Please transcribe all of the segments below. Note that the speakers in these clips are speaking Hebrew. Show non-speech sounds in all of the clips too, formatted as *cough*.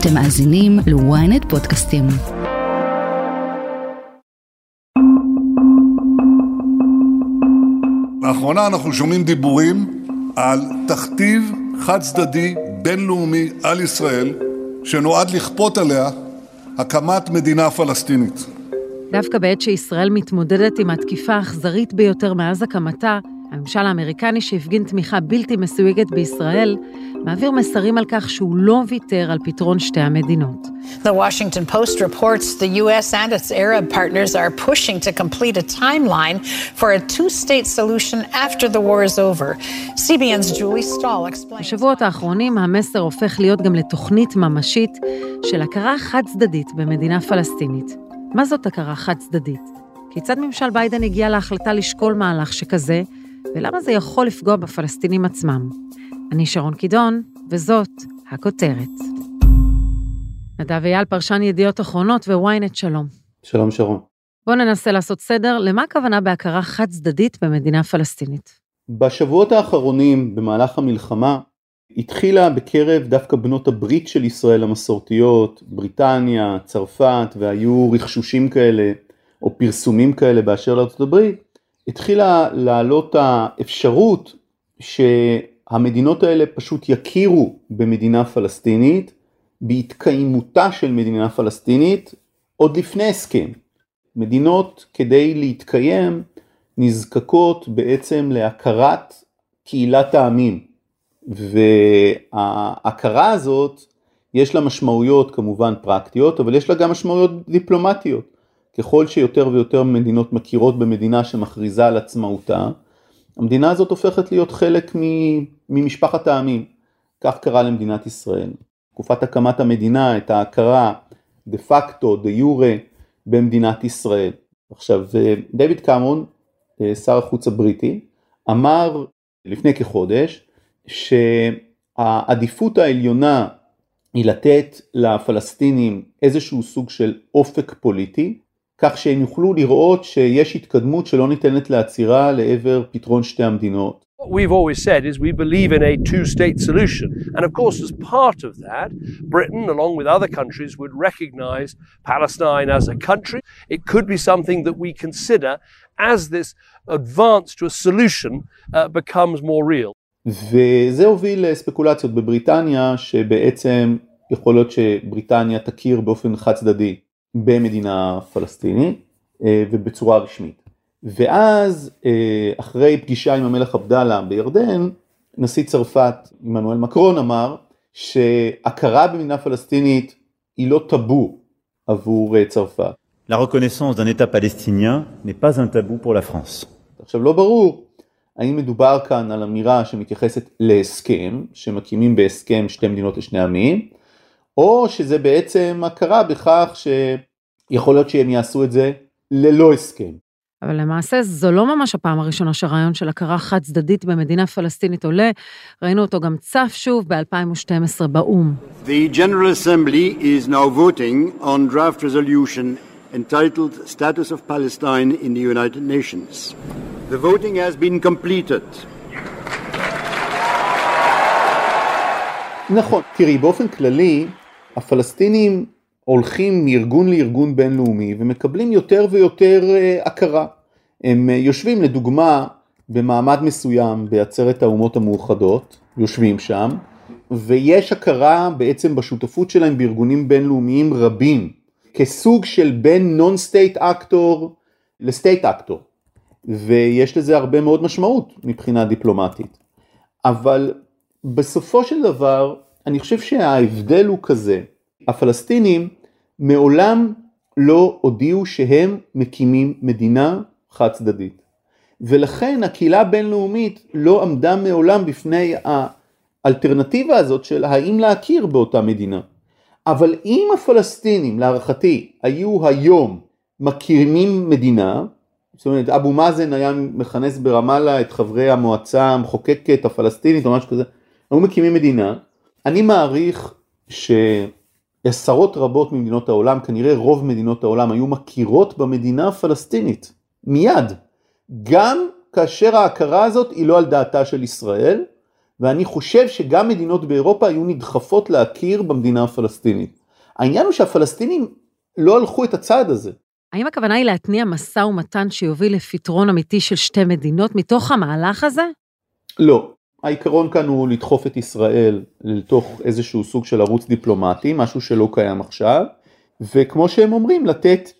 אתם מאזינים ל-ynet פודקאסטים. לאחרונה אנחנו שומעים דיבורים על תכתיב חד צדדי בינלאומי על ישראל שנועד לכפות עליה הקמת מדינה פלסטינית. דווקא בעת שישראל מתמודדת עם התקיפה האכזרית ביותר מאז הקמתה, הממשל האמריקני שהפגין תמיכה בלתי מסויגת בישראל, מעביר מסרים על כך שהוא לא ויתר על פתרון שתי המדינות. The Washington Post reports the U.S. and its Arab partners are pushing to complete a timeline for a two-state solution after the war is over. CBN's Julie Stahl explains... בשבועות האחרונים המסר הופך להיות גם לתוכנית ממשית של הכרה חד-צדדית במדינה פלסטינית. מה זאת הכרה חד-צדדית? כיצד ממשל ביידן הגיע להחלטה לשקול מהלך שכזה, ולמה זה יכול לפגוע בפלסטינים עצמם? אני שרון קידון, וזאת הכותרת. נדב אייל, פרשן ידיעות אחרונות וויינט, שלום. שלום שרון. בואו ננסה לעשות סדר, למה הכוונה בהכרה חד-צדדית במדינה פלסטינית? בשבועות האחרונים, במהלך המלחמה, התחילה בקרב דווקא בנות הברית של ישראל המסורתיות, בריטניה, צרפת, והיו רכשושים כאלה, או פרסומים כאלה באשר לארצות הברית, התחילה לעלות האפשרות שהמדינות האלה פשוט יכירו במדינה פלסטינית, בהתקיימותה של מדינה פלסטינית עוד לפני הסכם. מדינות כדי להתקיים נזקקות בעצם להכרת קהילת העמים וההכרה הזאת יש לה משמעויות כמובן פרקטיות אבל יש לה גם משמעויות דיפלומטיות. ככל שיותר ויותר מדינות מכירות במדינה שמכריזה על עצמאותה המדינה הזאת הופכת להיות חלק ממשפחת העמים. כך קרה למדינת ישראל. תקופת הקמת המדינה את ההכרה דה פקטו, דה יורה במדינת ישראל. עכשיו דויד קמרון, שר החוץ הבריטי, אמר לפני כחודש שהעדיפות העליונה היא לתת לפלסטינים איזשהו סוג של אופק פוליטי, כך שהם יוכלו לראות שיש התקדמות שלא ניתנת לעצירה לעבר פתרון שתי המדינות. What we've always said is we believe in a two-state solution. And of course, as part of that, Britain, along with other countries, would recognize Palestine as a country. It could be something that we consider as this advance to a solution uh, becomes more real. וזה הוביל לספקולציות בבריטניה, שבעצם יכול להיות שבריטניה תכיר באופן חד צדדי במדינה פלסטינית ובצורה רשמית. ואז אחרי פגישה עם המלך עבדאללה בירדן, נשיא צרפת עמנואל מקרון אמר שהכרה במדינה פלסטינית היא לא טאבו עבור צרפת. La reconnaissance d'un État palestinien n'est pas un tabou pour la France. עכשיו לא ברור האם מדובר כאן על אמירה שמתייחסת להסכם, שמקימים בהסכם שתי מדינות לשני עמים, או שזה בעצם הכרה בכך שיכול להיות שהם יעשו את זה ללא הסכם. אבל למעשה זו לא ממש הפעם הראשונה שהרעיון של הכרה חד צדדית במדינה פלסטינית עולה, ראינו אותו גם צף שוב ב-2012 באו"ם. The General Assembly is now voting on draft resolution entitled Status of Palestine in the United Nations. The voting has been completed. נכון, תראי, באופן כללי, הפלסטינים הולכים מארגון לארגון בינלאומי ומקבלים יותר ויותר הכרה. הם יושבים לדוגמה במעמד מסוים בעצרת האומות המאוחדות, יושבים שם, ויש הכרה בעצם בשותפות שלהם בארגונים בינלאומיים רבים, כסוג של בין non-state actor ל state actor, ויש לזה הרבה מאוד משמעות מבחינה דיפלומטית. אבל בסופו של דבר, אני חושב שההבדל הוא כזה, הפלסטינים מעולם לא הודיעו שהם מקימים מדינה חד צדדית. ולכן הקהילה הבינלאומית לא עמדה מעולם בפני האלטרנטיבה הזאת של האם להכיר באותה מדינה. אבל אם הפלסטינים להערכתי היו היום מקימים מדינה, זאת אומרת אבו מאזן היה מכנס ברמאללה את חברי המועצה המחוקקת הפלסטינית או משהו כזה, היו מקימים מדינה, אני מעריך שעשרות רבות ממדינות העולם, כנראה רוב מדינות העולם היו מכירות במדינה הפלסטינית, מיד, גם כאשר ההכרה הזאת היא לא על דעתה של ישראל, ואני חושב שגם מדינות באירופה היו נדחפות להכיר במדינה הפלסטינית. העניין הוא שהפלסטינים לא הלכו את הצעד הזה. האם הכוונה היא להתניע משא ומתן שיוביל לפתרון אמיתי של שתי מדינות מתוך המהלך הזה? לא. העיקרון כאן הוא לדחוף את ישראל לתוך איזשהו סוג של ערוץ דיפלומטי, משהו שלא קיים עכשיו, וכמו שהם אומרים, לתת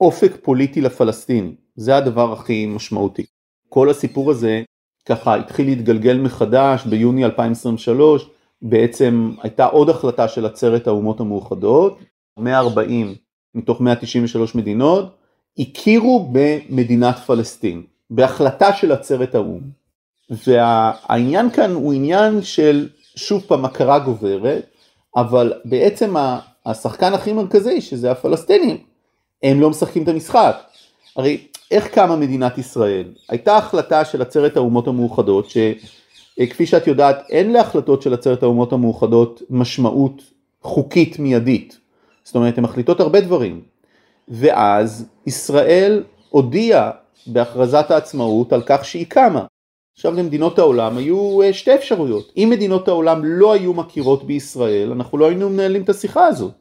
אופק פוליטי לפלסטינים. זה הדבר הכי משמעותי. כל הסיפור הזה ככה התחיל להתגלגל מחדש ביוני 2023, בעצם הייתה עוד החלטה של עצרת האומות המאוחדות, 140 מתוך 193 מדינות הכירו במדינת פלסטין, בהחלטה של עצרת האו"ם. והעניין כאן הוא עניין של שוב פעם הכרה גוברת, אבל בעצם השחקן הכי מרכזי שזה הפלסטינים, הם לא משחקים את המשחק. הרי איך קמה מדינת ישראל? הייתה החלטה של עצרת האומות המאוחדות, שכפי שאת יודעת אין להחלטות של עצרת האומות המאוחדות משמעות חוקית מיידית. זאת אומרת, הן מחליטות הרבה דברים. ואז ישראל הודיעה בהכרזת העצמאות על כך שהיא קמה. עכשיו למדינות העולם היו אה, שתי אפשרויות. אם מדינות העולם לא היו מכירות בישראל, אנחנו לא היינו מנהלים את השיחה הזאת.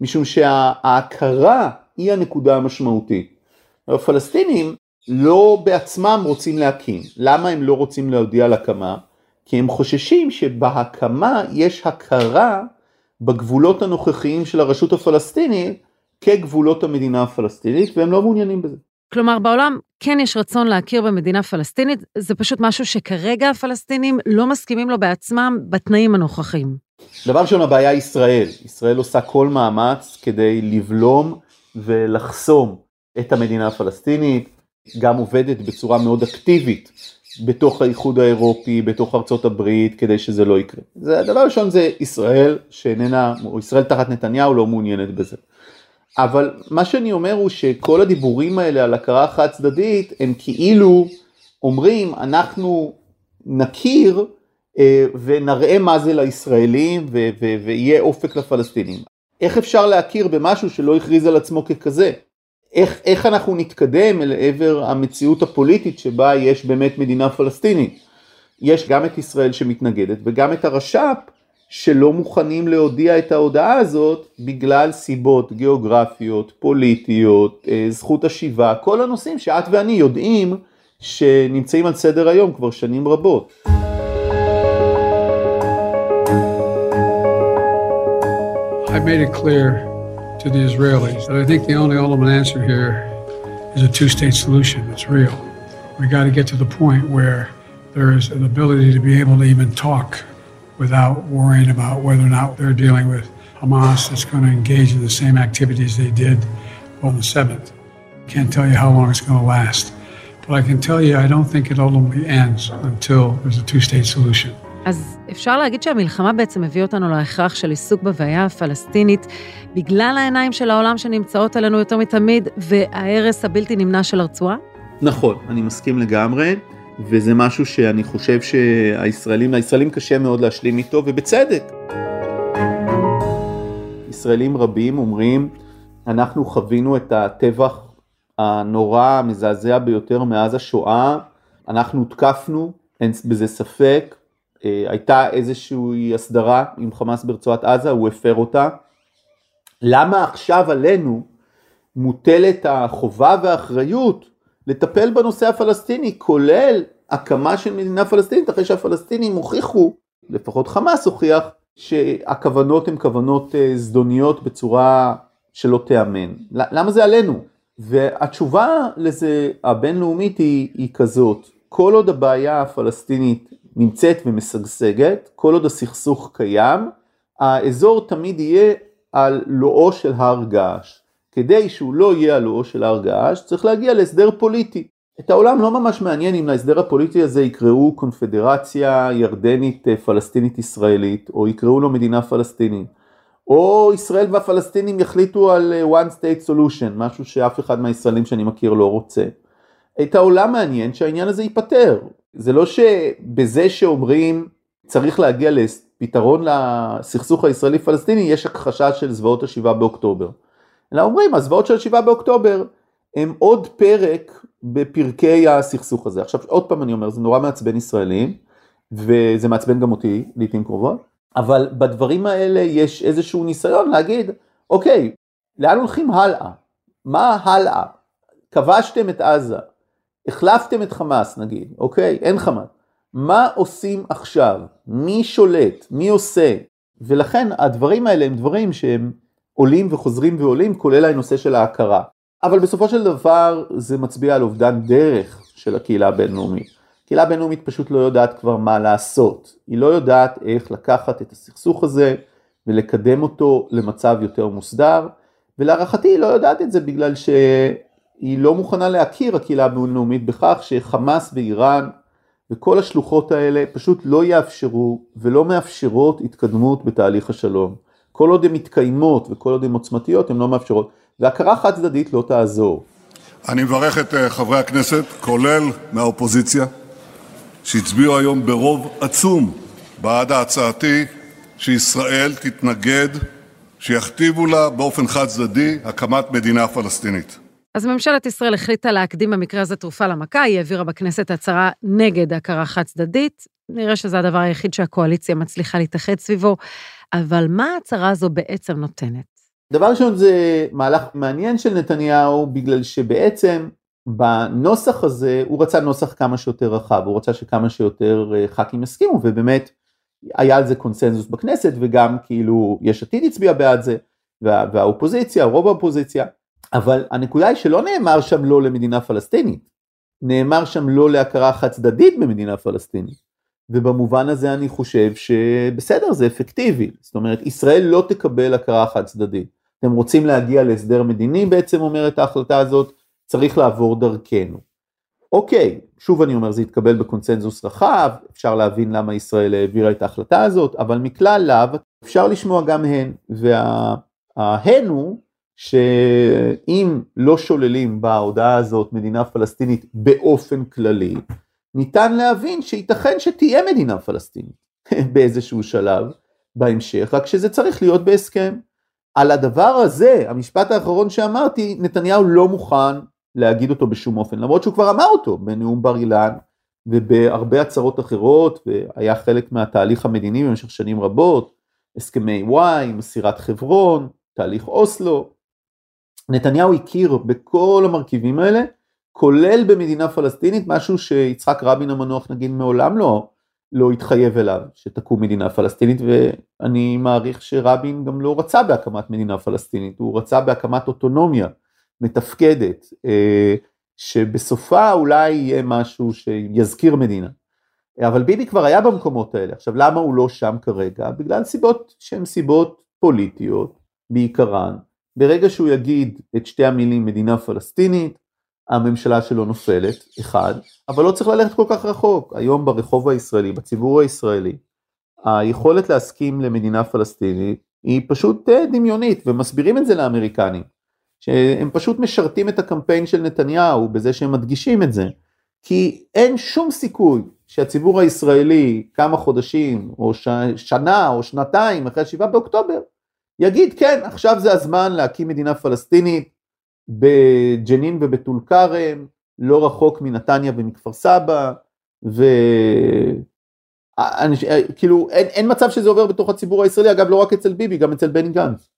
משום שההכרה היא הנקודה המשמעותית. הפלסטינים לא בעצמם רוצים להקים. למה הם לא רוצים להודיע על הקמה? כי הם חוששים שבהקמה יש הכרה בגבולות הנוכחיים של הרשות הפלסטינית כגבולות המדינה הפלסטינית והם לא מעוניינים בזה. כלומר, בעולם כן יש רצון להכיר במדינה פלסטינית, זה פשוט משהו שכרגע הפלסטינים לא מסכימים לו בעצמם בתנאים הנוכחיים. דבר ראשון, הבעיה היא ישראל. ישראל עושה כל מאמץ כדי לבלום ולחסום את המדינה הפלסטינית, גם עובדת בצורה מאוד אקטיבית בתוך האיחוד האירופי, בתוך ארצות הברית, כדי שזה לא יקרה. זה, הדבר הראשון זה ישראל שאיננה, או ישראל תחת נתניהו לא מעוניינת בזה. אבל מה שאני אומר הוא שכל הדיבורים האלה על הכרה חד צדדית הם כאילו אומרים אנחנו נכיר אה, ונראה מה זה לישראלים ו- ו- ויהיה אופק לפלסטינים. איך אפשר להכיר במשהו שלא הכריז על עצמו ככזה? איך, איך אנחנו נתקדם אל עבר המציאות הפוליטית שבה יש באמת מדינה פלסטינית? יש גם את ישראל שמתנגדת וגם את הרש"פ שלא מוכנים להודיע את ההודעה הזאת בגלל סיבות גיאוגרפיות, פוליטיות, אה, זכות השיבה, כל הנושאים שאת ואני יודעים שנמצאים על סדר היום כבר שנים רבות. I made it clear to the Israelis that I think the only ultimate answer here is a two-state solution. It's real. We got to get to the point where there is an ability to be able to even talk without worrying about whether or not they're dealing with Hamas that's going to engage in the same activities they did on the 7th. Can't tell you how long it's going to last. But I can tell you, I don't think it ultimately ends until there's a two-state solution. אז אפשר להגיד שהמלחמה בעצם הביאה אותנו להכרח של עיסוק בבעיה הפלסטינית, בגלל העיניים של העולם שנמצאות עלינו יותר מתמיד, וההרס הבלתי נמנע של הרצועה? נכון, אני מסכים לגמרי. וזה משהו שאני חושב שהישראלים, לישראלים קשה מאוד להשלים איתו, ובצדק. ישראלים רבים אומרים, אנחנו חווינו את הטבח הנורא, המזעזע ביותר מאז השואה, אנחנו הותקפנו, אין בזה ספק, אה, הייתה איזושהי הסדרה עם חמאס ברצועת עזה, הוא הפר אותה. למה עכשיו עלינו מוטלת החובה והאחריות לטפל בנושא הפלסטיני, כולל הקמה של מדינה פלסטינית, אחרי שהפלסטינים הוכיחו, לפחות חמאס הוכיח, שהכוונות הן כוונות אה, זדוניות בצורה שלא תיאמן. למה זה עלינו? והתשובה לזה הבינלאומית היא, היא כזאת, כל עוד הבעיה הפלסטינית נמצאת ומשגשגת, כל עוד הסכסוך קיים, האזור תמיד יהיה על לואו של הר געש. כדי שהוא לא יהיה הלאו של הר געש, צריך להגיע להסדר פוליטי. את העולם לא ממש מעניין אם להסדר הפוליטי הזה יקראו קונפדרציה ירדנית אה, פלסטינית ישראלית, או יקראו לו מדינה פלסטינית, או ישראל והפלסטינים יחליטו על אה, one state solution, משהו שאף אחד מהישראלים שאני מכיר לא רוצה. את העולם מעניין שהעניין הזה ייפתר. זה לא שבזה שאומרים צריך להגיע לפתרון לסכסוך הישראלי-פלסטיני, יש הכחשה של זוועות השבעה באוקטובר. אלא אומרים, הזוועות של 7 באוקטובר הם עוד פרק בפרקי הסכסוך הזה. עכשיו עוד פעם אני אומר, זה נורא מעצבן ישראלים, וזה מעצבן גם אותי לעיתים קרובות, אבל בדברים האלה יש איזשהו ניסיון להגיד, אוקיי, לאן הולכים הלאה? מה הלאה? כבשתם את עזה, החלפתם את חמאס נגיד, אוקיי, אין חמאס. מה עושים עכשיו? מי שולט? מי עושה? ולכן הדברים האלה הם דברים שהם עולים וחוזרים ועולים, כולל הנושא של ההכרה. אבל בסופו של דבר זה מצביע על אובדן דרך של הקהילה הבינלאומית. הקהילה הבינלאומית פשוט לא יודעת כבר מה לעשות. היא לא יודעת איך לקחת את הסכסוך הזה ולקדם אותו למצב יותר מוסדר, ולהערכתי היא לא יודעת את זה בגלל שהיא לא מוכנה להכיר הקהילה הבינלאומית בכך שחמאס ואיראן וכל השלוחות האלה פשוט לא יאפשרו ולא מאפשרות התקדמות בתהליך השלום. כל עוד הן מתקיימות וכל עוד הן עוצמתיות הן לא מאפשרות, והכרה חד צדדית לא תעזור. אני מברך את אה, חברי הכנסת, כולל מהאופוזיציה, שהצביעו היום ברוב עצום בעד הצעתי שישראל תתנגד, שיכתיבו לה באופן חד צדדי הקמת מדינה פלסטינית. אז ממשלת ישראל החליטה להקדים במקרה הזה תרופה למכה, היא העבירה בכנסת הצהרה נגד הכרה חד צדדית. נראה שזה הדבר היחיד שהקואליציה מצליחה להתאחד סביבו, אבל מה ההצהרה הזו בעצם נותנת? דבר ראשון זה מהלך מעניין של נתניהו, בגלל שבעצם בנוסח הזה הוא רצה נוסח כמה שיותר רחב, הוא רצה שכמה שיותר אה, ח"כים יסכימו, ובאמת היה על זה קונסנזוס בכנסת, וגם כאילו יש עתיד הצביע בעד זה, וה, והאופוזיציה, רוב האופוזיציה, אבל הנקודה היא שלא נאמר שם לא למדינה פלסטינית, נאמר שם לא להכרה חד צדדית במדינה פלסטינית. ובמובן הזה אני חושב שבסדר זה אפקטיבי, זאת אומרת ישראל לא תקבל הכרה חד צדדית. אתם רוצים להגיע להסדר מדיני בעצם אומרת ההחלטה הזאת, צריך לעבור דרכנו. אוקיי, שוב אני אומר זה יתקבל בקונצנזוס רחב, אפשר להבין למה ישראל העבירה את ההחלטה הזאת, אבל מכלל לאו אפשר לשמוע גם הן, וההן הוא שאם לא שוללים בהודעה הזאת מדינה פלסטינית באופן כללי, ניתן להבין שייתכן שתהיה מדינה פלסטינית *laughs* באיזשהו שלב בהמשך, רק שזה צריך להיות בהסכם. על הדבר הזה, המשפט האחרון שאמרתי, נתניהו לא מוכן להגיד אותו בשום אופן, למרות שהוא כבר אמר אותו בנאום בר אילן ובהרבה הצהרות אחרות, והיה חלק מהתהליך המדיני במשך שנים רבות, הסכמי וואי, מסירת חברון, תהליך אוסלו. נתניהו הכיר בכל המרכיבים האלה, כולל במדינה פלסטינית, משהו שיצחק רבין המנוח נגיד מעולם לא, לא התחייב אליו, שתקום מדינה פלסטינית, ואני מעריך שרבין גם לא רצה בהקמת מדינה פלסטינית, הוא רצה בהקמת אוטונומיה מתפקדת, אה, שבסופה אולי יהיה משהו שיזכיר מדינה. אבל ביבי כבר היה במקומות האלה, עכשיו למה הוא לא שם כרגע? בגלל סיבות שהן סיבות פוליטיות בעיקרן, ברגע שהוא יגיד את שתי המילים מדינה פלסטינית, הממשלה שלו נופלת, אחד, אבל לא צריך ללכת כל כך רחוק. היום ברחוב הישראלי, בציבור הישראלי, היכולת להסכים למדינה פלסטינית היא פשוט אה, דמיונית, ומסבירים את זה לאמריקנים, שהם פשוט משרתים את הקמפיין של נתניהו בזה שהם מדגישים את זה, כי אין שום סיכוי שהציבור הישראלי כמה חודשים, או ש... שנה, או שנתיים, אחרי 7 באוקטובר, יגיד כן, עכשיו זה הזמן להקים מדינה פלסטינית, בג'נין ובטול כרם, לא רחוק מנתניה ומכפר סבא, ו... אני, כאילו אין, אין מצב שזה עובר בתוך הציבור הישראלי, אגב לא רק אצל ביבי, גם אצל בני גנץ.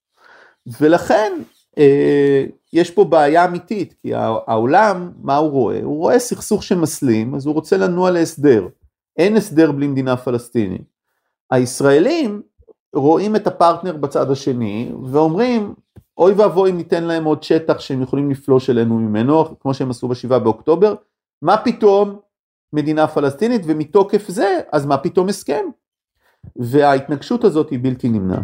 ולכן אה, יש פה בעיה אמיתית, כי העולם, מה הוא רואה? הוא רואה סכסוך שמסלים, אז הוא רוצה לנוע להסדר. אין הסדר בלי מדינה פלסטינית. הישראלים רואים את הפרטנר בצד השני ואומרים אוי ואבוי אם ניתן להם עוד שטח שהם יכולים לפלוש אלינו ממנו, כמו שהם עשו בשבעה באוקטובר, מה פתאום מדינה פלסטינית, ומתוקף זה, אז מה פתאום הסכם? וההתנגשות הזאת היא בלתי נמנעת.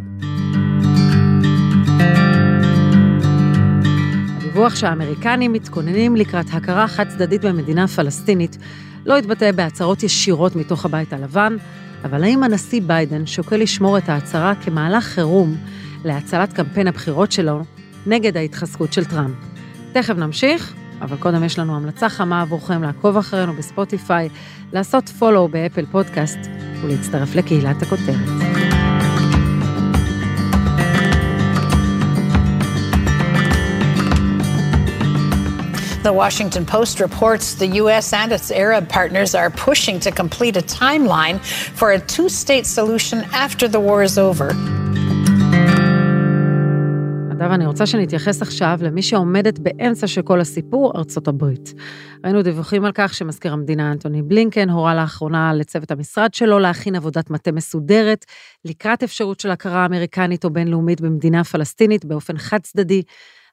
הדיווח שהאמריקנים מתכוננים לקראת הכרה חד צדדית במדינה פלסטינית לא התבטא בהצהרות ישירות מתוך הבית הלבן, אבל האם הנשיא ביידן שוקל לשמור את ההצהרה כמהלך חירום להצלת קמפיין הבחירות שלו נגד ההתחזקות של טראמפ. תכף נמשיך, אבל קודם יש לנו המלצה חמה עבורכם לעקוב אחרינו בספוטיפיי, לעשות פולו באפל פודקאסט ולהצטרף לקהילת הכותרת. The Washington Post reports the U.S. and its Arab partners are pushing to complete a timeline for a two state solution after the war is over. נדב, אני רוצה שנתייחס עכשיו למי שעומדת באמצע של כל הסיפור, ארצות הברית. ראינו דיווחים על כך שמזכיר המדינה אנטוני בלינקן הורה לאחרונה לצוות המשרד שלו להכין עבודת מטה מסודרת לקראת אפשרות של הכרה אמריקנית או בינלאומית במדינה פלסטינית באופן חד צדדי,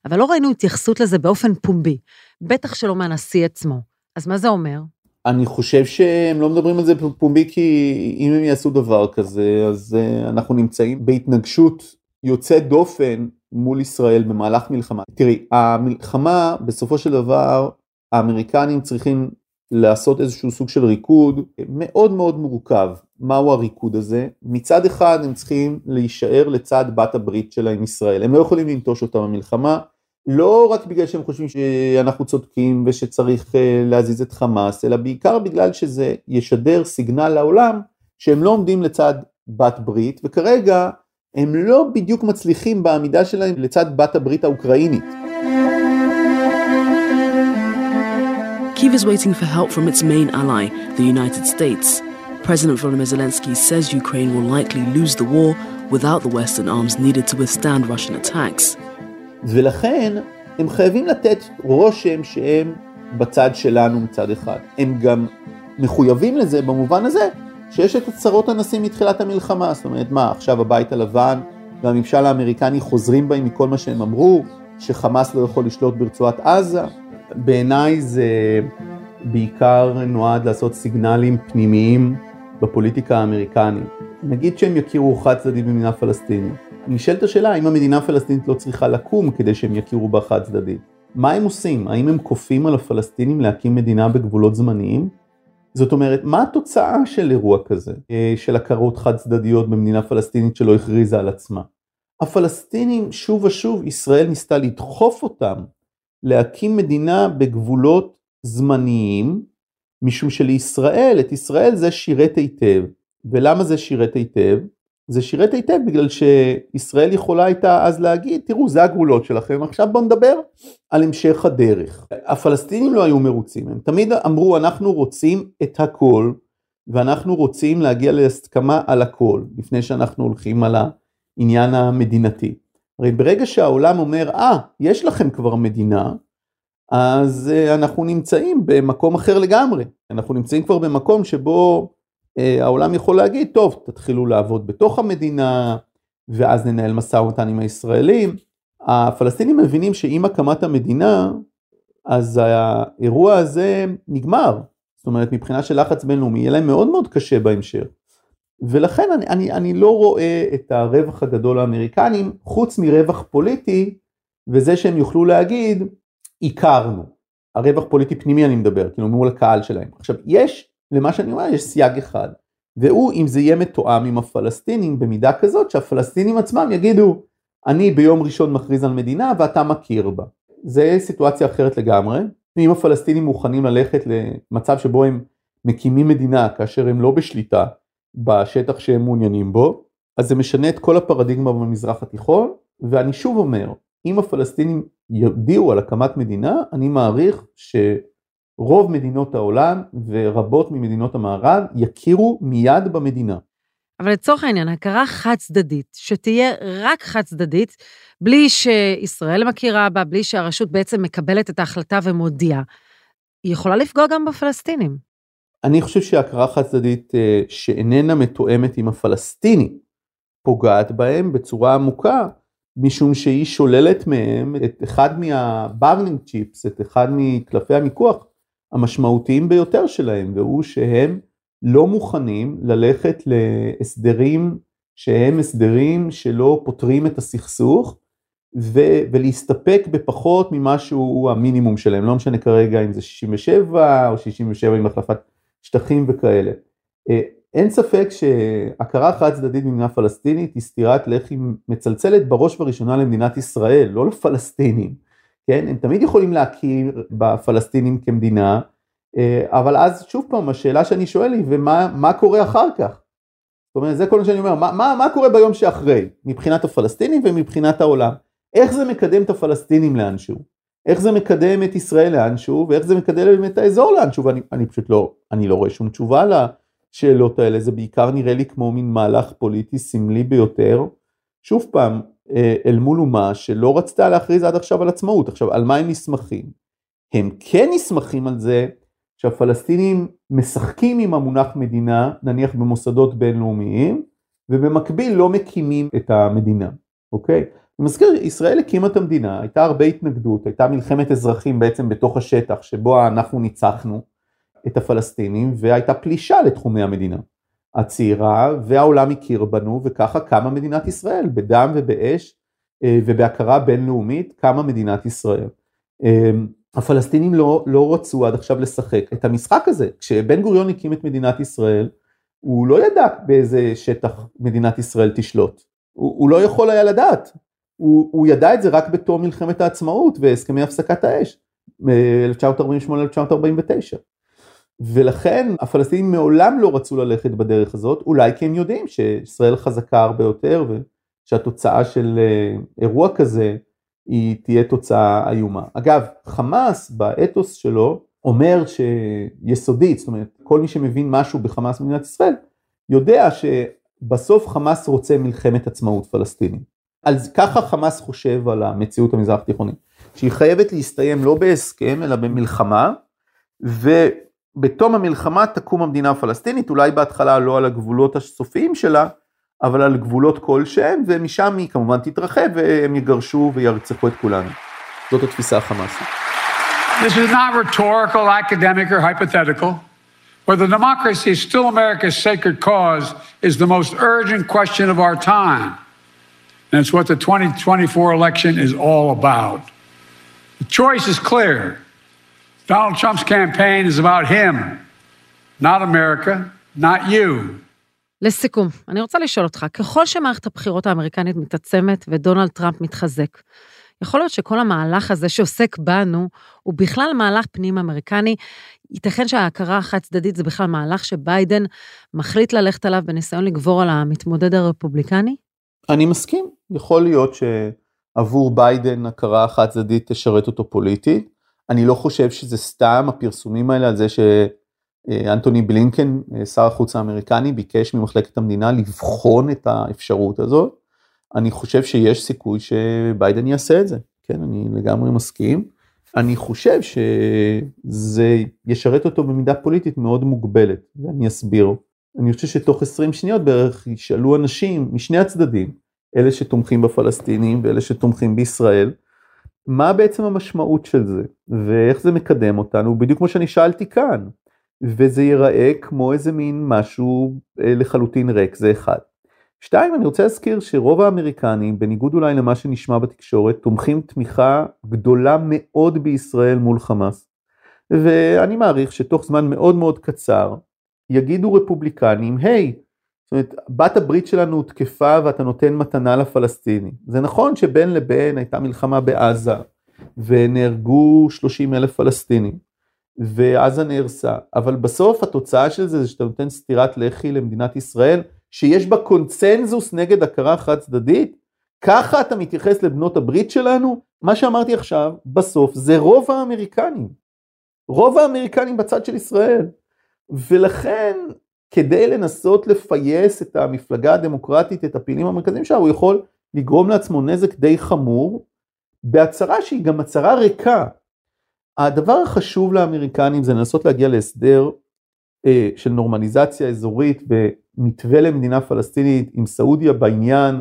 אבל לא ראינו התייחסות לזה באופן פומבי, בטח שלא מהנשיא עצמו. אז מה זה אומר? אני חושב שהם לא מדברים על זה פומבי כי אם הם יעשו דבר כזה אז uh, אנחנו נמצאים בהתנגשות יוצאת דופן מול ישראל במהלך מלחמה. תראי, המלחמה בסופו של דבר האמריקנים צריכים לעשות איזשהו סוג של ריקוד מאוד מאוד מורכב. מהו הריקוד הזה? מצד אחד הם צריכים להישאר לצד בת הברית שלהם ישראל, הם לא יכולים לנטוש אותה במלחמה, לא רק בגלל שהם חושבים שאנחנו צודקים ושצריך אה, להזיז את חמאס, אלא בעיקר בגלל שזה ישדר סיגנל לעולם שהם לא עומדים לצד בת ברית, וכרגע הם לא בדיוק מצליחים בעמידה שלהם לצד בת הברית האוקראינית. Kyiv is waiting for help from its main ally, the United States. President Volodymyr Zelensky says Ukraine will likely lose the war without the Western arms needed to withstand Russian attacks. ולכן הם חייבים לתת רושם שהם בצד שלנו מצד אחד. הם גם מחויבים לזה במובן הזה שיש את הצהרות הנשיא מתחילת המלחמה, זאת אומרת מה, עכשיו הבית הלבן והממשל האמריקני חוזרים בהם מכל מה שהם אמרו, שחמאס לא יכול לשלוט ברצועת עזה. בעיניי זה בעיקר נועד לעשות סיגנלים פנימיים בפוליטיקה האמריקנית. נגיד שהם יכירו חד צדדי במדינה פלסטינית. נשאלת השאלה האם המדינה הפלסטינית לא צריכה לקום כדי שהם יכירו בה חד צדדית. מה הם עושים? האם הם כופים על הפלסטינים להקים מדינה בגבולות זמניים? זאת אומרת, מה התוצאה של אירוע כזה, אה, של הכרות חד צדדיות במדינה פלסטינית שלא הכריזה על עצמה? הפלסטינים שוב ושוב, ישראל ניסתה לדחוף אותם להקים מדינה בגבולות זמניים, משום שלישראל, את ישראל זה שירת היטב. ולמה זה שירת היטב? זה שירת היטב בגלל שישראל יכולה הייתה אז להגיד, תראו, זה הגבולות שלכם, עכשיו בואו נדבר על המשך הדרך. הפלסטינים לא היו מרוצים, הם תמיד אמרו, אנחנו רוצים את הכל, ואנחנו רוצים להגיע להסכמה על הכל, לפני שאנחנו הולכים על העניין המדינתי. הרי ברגע שהעולם אומר, אה, ah, יש לכם כבר מדינה, אז uh, אנחנו נמצאים במקום אחר לגמרי. אנחנו נמצאים כבר במקום שבו העולם יכול להגיד, טוב, תתחילו לעבוד בתוך המדינה, ואז ננהל משא ומתן עם הישראלים. הפלסטינים מבינים שעם הקמת המדינה, אז האירוע הזה נגמר. זאת אומרת, מבחינה של לחץ בינלאומי, יהיה להם מאוד מאוד קשה בהמשך. ולכן אני, אני, אני לא רואה את הרווח הגדול לאמריקנים, חוץ מרווח פוליטי, וזה שהם יוכלו להגיד, הכרנו. הרווח פוליטי פנימי אני מדבר, כאילו מול הקהל שלהם. עכשיו, יש, למה שאני אומר, יש סייג אחד, והוא אם זה יהיה מתואם עם הפלסטינים במידה כזאת, שהפלסטינים עצמם יגידו, אני ביום ראשון מכריז על מדינה ואתה מכיר בה. זה סיטואציה אחרת לגמרי. אם הפלסטינים מוכנים ללכת למצב שבו הם מקימים מדינה כאשר הם לא בשליטה בשטח שהם מעוניינים בו, אז זה משנה את כל הפרדיגמה במזרח התיכון, ואני שוב אומר, אם הפלסטינים יודיעו על הקמת מדינה, אני מעריך שרוב מדינות העולם ורבות ממדינות המערב יכירו מיד במדינה. אבל לצורך העניין, הכרה חד צדדית, שתהיה רק חד צדדית, בלי שישראל מכירה בה, בלי שהרשות בעצם מקבלת את ההחלטה ומודיעה, היא יכולה לפגוע גם בפלסטינים. אני חושב שהכרה חד צדדית אה, שאיננה מתואמת עם הפלסטינים, פוגעת בהם בצורה עמוקה, משום שהיא שוללת מהם את אחד מה bargaining chips, את אחד מקלפי המיקוח המשמעותיים ביותר שלהם, והוא שהם לא מוכנים ללכת להסדרים שהם הסדרים שלא פותרים את הסכסוך, ו- ולהסתפק בפחות ממה שהוא המינימום שלהם, לא משנה כרגע אם זה 67 או 67 עם החלפת שטחים וכאלה. אה, אין ספק שהכרה חד צדדית במדינה פלסטינית היא סטירת לחי מצלצלת בראש ובראשונה למדינת ישראל, לא לפלסטינים, כן? הם תמיד יכולים להכיר בפלסטינים כמדינה, אה, אבל אז שוב פעם השאלה שאני שואל היא ומה קורה אחר כך? זאת אומרת זה כל מה שאני אומר, מה, מה, מה קורה ביום שאחרי מבחינת הפלסטינים ומבחינת העולם? איך זה מקדם את הפלסטינים לאנשהו? איך זה מקדם את ישראל לאנשהו ואיך זה מקדם את האזור לאנשהו ואני אני פשוט לא, אני לא רואה שום תשובה לשאלות האלה, זה בעיקר נראה לי כמו מין מהלך פוליטי סמלי ביותר. שוב פעם, אל מול אומה שלא רצתה להכריז עד עכשיו על עצמאות. עכשיו, על מה הם נסמכים? הם כן נסמכים על זה שהפלסטינים משחקים עם המונח מדינה, נניח במוסדות בינלאומיים, ובמקביל לא מקימים את המדינה, אוקיי? אני מזכיר, ישראל הקימה את המדינה, הייתה הרבה התנגדות, הייתה מלחמת אזרחים בעצם בתוך השטח שבו אנחנו ניצחנו את הפלסטינים והייתה פלישה לתחומי המדינה הצעירה והעולם הכיר בנו וככה קמה מדינת ישראל בדם ובאש אה, ובהכרה בינלאומית קמה מדינת ישראל. אה, הפלסטינים לא, לא רצו עד עכשיו לשחק את המשחק הזה, כשבן גוריון הקים את מדינת ישראל הוא לא ידע באיזה שטח מדינת ישראל תשלוט, הוא, הוא לא יכול היה לדעת, הוא, הוא ידע את זה רק בתום מלחמת העצמאות והסכמי הפסקת האש מ-1948-1949 ולכן הפלסטינים מעולם לא רצו ללכת בדרך הזאת, אולי כי הם יודעים שישראל חזקה הרבה יותר ושהתוצאה של אה, אירוע כזה היא תהיה תוצאה איומה. אגב, חמאס באתוס שלו אומר שיסודית, זאת אומרת, כל מי שמבין משהו בחמאס במדינת ישראל, יודע שבסוף חמאס רוצה מלחמת עצמאות פלסטינית. אז ככה חמאס חושב על המציאות המזרח תיכונית, שהיא חייבת להסתיים לא בהסכם אלא במלחמה, ובתום המלחמה תקום המדינה הפלסטינית, אולי בהתחלה לא על הגבולות הסופיים שלה, אבל על גבולות כלשהם, ומשם היא כמובן תתרחב והם יגרשו וירצחו את כולנו. זאת התפיסה החמאסית. This is not rhetorical, academic, or hypothetical. Whether democracy is still America's sacred cause is the most urgent question of our time. And it's what the 2024 election is all about. The choice is clear. Donald Trump's campaign is about him, not America, not you. לסיכום, אני רוצה לשאול אותך, ככל שמערכת הבחירות האמריקנית מתעצמת ודונלד טראמפ מתחזק, יכול להיות שכל המהלך הזה שעוסק בנו, הוא בכלל מהלך פנים אמריקני. ייתכן שההכרה החד צדדית זה בכלל מהלך שביידן מחליט ללכת עליו בניסיון לגבור על המתמודד הרפובליקני? אני מסכים, יכול להיות שעבור ביידן הכרה חד צדדית תשרת אותו פוליטית. אני לא חושב שזה סתם הפרסומים האלה על זה שאנטוני בלינקן, שר החוץ האמריקני, ביקש ממחלקת המדינה לבחון את האפשרות הזאת. אני חושב שיש סיכוי שביידן יעשה את זה, כן, אני לגמרי מסכים. אני חושב שזה ישרת אותו במידה פוליטית מאוד מוגבלת, ואני אסביר. אני חושב שתוך 20 שניות בערך ישאלו אנשים משני הצדדים, אלה שתומכים בפלסטינים ואלה שתומכים בישראל, מה בעצם המשמעות של זה, ואיך זה מקדם אותנו, בדיוק כמו שאני שאלתי כאן, וזה ייראה כמו איזה מין משהו אה, לחלוטין ריק, זה אחד. שתיים, אני רוצה להזכיר שרוב האמריקנים, בניגוד אולי למה שנשמע בתקשורת, תומכים תמיכה גדולה מאוד בישראל מול חמאס. ואני מעריך שתוך זמן מאוד מאוד קצר, יגידו רפובליקנים, היי, hey, זאת אומרת, בת הברית שלנו הותקפה ואתה נותן מתנה לפלסטינים. זה נכון שבין לבין הייתה מלחמה בעזה, ונהרגו 30 אלף פלסטינים, ועזה נהרסה, אבל בסוף התוצאה של זה זה שאתה נותן סטירת לחי למדינת ישראל, שיש בה קונצנזוס נגד הכרה חד צדדית, ככה אתה מתייחס לבנות הברית שלנו? מה שאמרתי עכשיו, בסוף זה רוב האמריקנים. רוב האמריקנים בצד של ישראל. ולכן, כדי לנסות לפייס את המפלגה הדמוקרטית, את הפעילים המרכזיים שלה, הוא יכול לגרום לעצמו נזק די חמור, בהצהרה שהיא גם הצהרה ריקה. הדבר החשוב לאמריקנים זה לנסות להגיע להסדר אה, של נורמליזציה אזורית ומתווה למדינה פלסטינית עם סעודיה בעניין,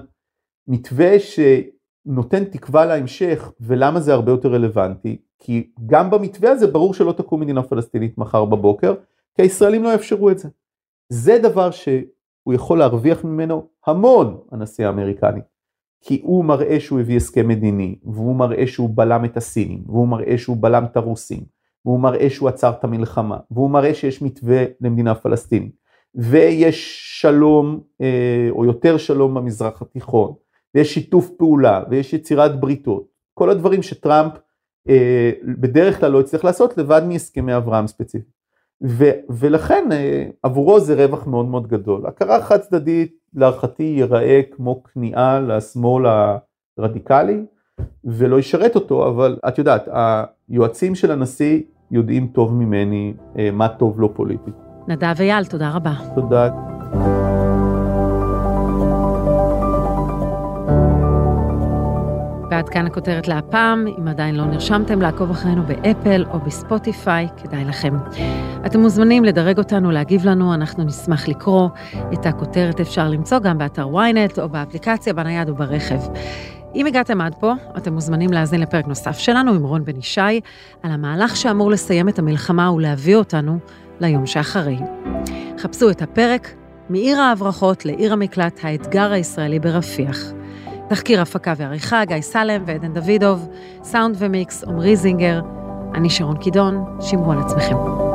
מתווה שנותן תקווה להמשך ולמה זה הרבה יותר רלוונטי, כי גם במתווה הזה ברור שלא תקום מדינה פלסטינית מחר בבוקר, כי הישראלים לא יאפשרו את זה. זה דבר שהוא יכול להרוויח ממנו המון הנשיא האמריקני, כי הוא מראה שהוא הביא הסכם מדיני, והוא מראה שהוא בלם את הסינים, והוא מראה שהוא בלם את הרוסים, והוא מראה שהוא עצר את המלחמה, והוא מראה שיש מתווה למדינה פלסטינית, ויש שלום אה, או יותר שלום במזרח התיכון, ויש שיתוף פעולה, ויש יצירת בריתות, כל הדברים שטראמפ אה, בדרך כלל לא יצטרך לעשות לבד מהסכמי אברהם ספציפית. ו, ולכן אה, עבורו זה רווח מאוד מאוד גדול. הכרה חד צדדית להערכתי ייראה כמו כניעה לשמאל הרדיקלי, ולא ישרת אותו, אבל את יודעת, היועצים של הנשיא יודעים טוב ממני אה, מה טוב לו פוליטית. נדב אייל, תודה רבה. תודה. ועד כאן הכותרת להפעם, אם עדיין לא נרשמתם לעקוב אחרינו באפל או בספוטיפיי, כדאי לכם. אתם מוזמנים לדרג אותנו, להגיב לנו, אנחנו נשמח לקרוא. את הכותרת אפשר למצוא גם באתר ynet או באפליקציה, בנייד או ברכב. אם הגעתם עד פה, אתם מוזמנים להאזין לפרק נוסף שלנו עם רון בן ישי, על המהלך שאמור לסיים את המלחמה ולהביא אותנו ליום שאחרי. חפשו את הפרק מעיר ההברחות לעיר המקלט, האתגר הישראלי ברפיח. תחקיר הפקה ועריכה, גיא סלם ועדן דוידוב, סאונד ומיקס, עמרי זינגר. אני שרון קידון, שמרו על עצמכם.